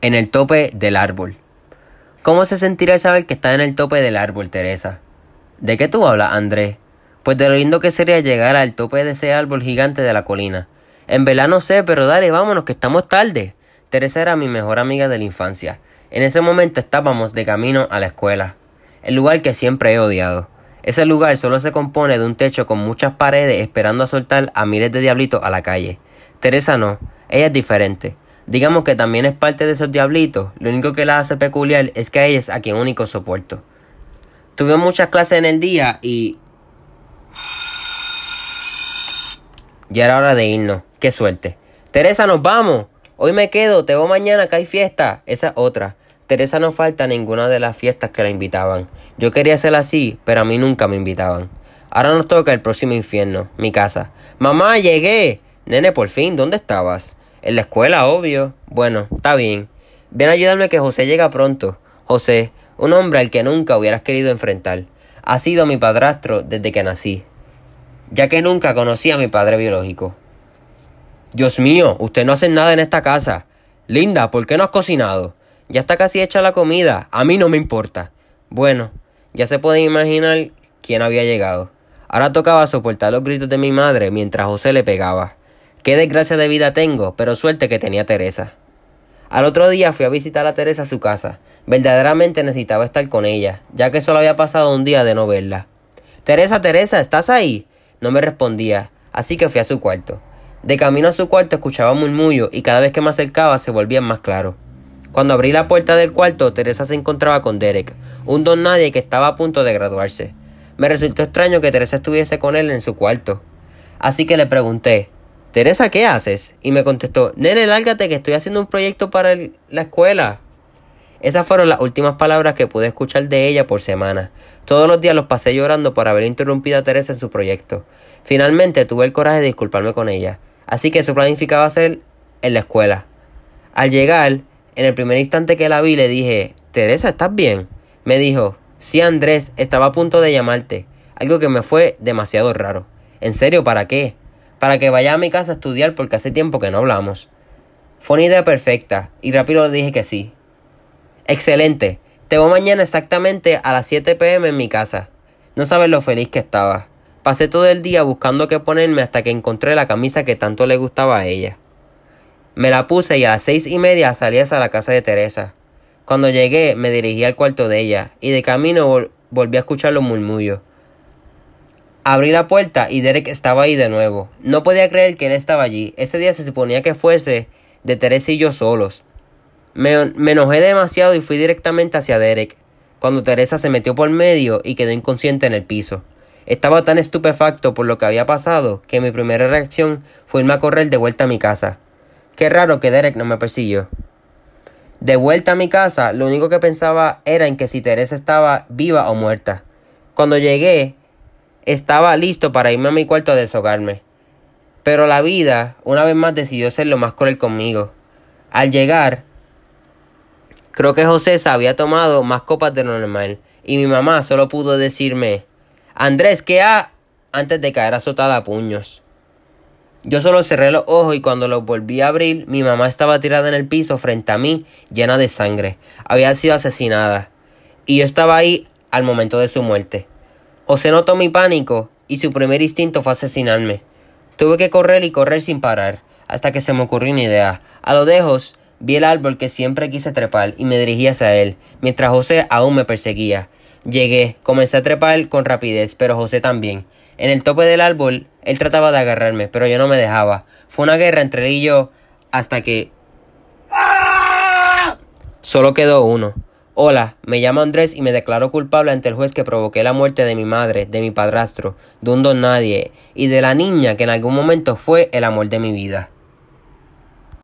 En el tope del árbol. ¿Cómo se sentirá saber que está en el tope del árbol, Teresa? ¿De qué tú hablas, Andrés? Pues de lo lindo que sería llegar al tope de ese árbol gigante de la colina. En verdad no sé, pero dale, vámonos, que estamos tarde. Teresa era mi mejor amiga de la infancia. En ese momento estábamos de camino a la escuela, el lugar que siempre he odiado. Ese lugar solo se compone de un techo con muchas paredes esperando a soltar a miles de diablitos a la calle. Teresa no, ella es diferente. Digamos que también es parte de esos diablitos, lo único que la hace peculiar es que ella es a quien único soporto. Tuve muchas clases en el día y... Ya era hora de irnos, qué suerte. Teresa, nos vamos. Hoy me quedo, te veo mañana que hay fiesta. Esa es otra. Teresa no falta ninguna de las fiestas que la invitaban. Yo quería ser así, pero a mí nunca me invitaban. Ahora nos toca el próximo infierno, mi casa. Mamá, llegué. Nene, por fin, ¿dónde estabas? En la escuela, obvio. Bueno, está bien. Ven a ayudarme que José llega pronto. José, un hombre al que nunca hubieras querido enfrentar. Ha sido mi padrastro desde que nací, ya que nunca conocí a mi padre biológico. Dios mío, usted no hace nada en esta casa. Linda, ¿por qué no has cocinado? Ya está casi hecha la comida. A mí no me importa. Bueno, ya se pueden imaginar quién había llegado. Ahora tocaba soportar los gritos de mi madre mientras José le pegaba. Qué desgracia de vida tengo, pero suerte que tenía Teresa. Al otro día fui a visitar a Teresa a su casa. Verdaderamente necesitaba estar con ella, ya que solo había pasado un día de no verla. Teresa, Teresa, ¿estás ahí? No me respondía, así que fui a su cuarto. De camino a su cuarto escuchaba murmullo y cada vez que me acercaba se volvía más claro. Cuando abrí la puerta del cuarto, Teresa se encontraba con Derek, un don nadie que estaba a punto de graduarse. Me resultó extraño que Teresa estuviese con él en su cuarto. Así que le pregunté, Teresa, ¿qué haces? Y me contestó, nene, lárgate que estoy haciendo un proyecto para la escuela. Esas fueron las últimas palabras que pude escuchar de ella por semana. Todos los días los pasé llorando por haber interrumpido a Teresa en su proyecto. Finalmente tuve el coraje de disculparme con ella, así que eso planificaba hacer en la escuela. Al llegar, en el primer instante que la vi, le dije, Teresa, ¿estás bien? Me dijo, sí, Andrés, estaba a punto de llamarte, algo que me fue demasiado raro. ¿En serio, para qué? Para que vaya a mi casa a estudiar porque hace tiempo que no hablamos. Fue una idea perfecta y rápido le dije que sí. Excelente. Te voy mañana exactamente a las 7 pm en mi casa. No sabes lo feliz que estaba. Pasé todo el día buscando qué ponerme hasta que encontré la camisa que tanto le gustaba a ella. Me la puse y a las seis y media salí hacia la casa de Teresa. Cuando llegué me dirigí al cuarto de ella y de camino volví a escuchar los murmullos. Abrí la puerta y Derek estaba ahí de nuevo. No podía creer que él estaba allí. Ese día se suponía que fuese de Teresa y yo solos. Me, enojé demasiado y fui directamente hacia Derek, cuando Teresa se metió por medio y quedó inconsciente en el piso. Estaba tan estupefacto por lo que había pasado que mi primera reacción fue irme a correr de vuelta a mi casa. Qué raro que Derek no me persiguió. De vuelta a mi casa, lo único que pensaba era en que si Teresa estaba viva o muerta. Cuando llegué, estaba listo para irme a mi cuarto a deshogarme. Pero la vida, una vez más, decidió ser lo más cruel conmigo. Al llegar, creo que José se había tomado más copas de lo normal, y mi mamá solo pudo decirme, Andrés, ¿qué ha? antes de caer azotada a puños. Yo solo cerré los ojos y cuando los volví a abrir, mi mamá estaba tirada en el piso frente a mí, llena de sangre. Había sido asesinada. Y yo estaba ahí al momento de su muerte. José notó mi pánico y su primer instinto fue asesinarme. Tuve que correr y correr sin parar, hasta que se me ocurrió una idea. A lo lejos vi el árbol que siempre quise trepar y me dirigí hacia él, mientras José aún me perseguía. Llegué, comencé a trepar con rapidez, pero José también. En el tope del árbol, él trataba de agarrarme, pero yo no me dejaba. Fue una guerra entre él y yo hasta que... Solo quedó uno. Hola, me llamo Andrés y me declaro culpable ante el juez que provoqué la muerte de mi madre, de mi padrastro, de un don nadie y de la niña que en algún momento fue el amor de mi vida.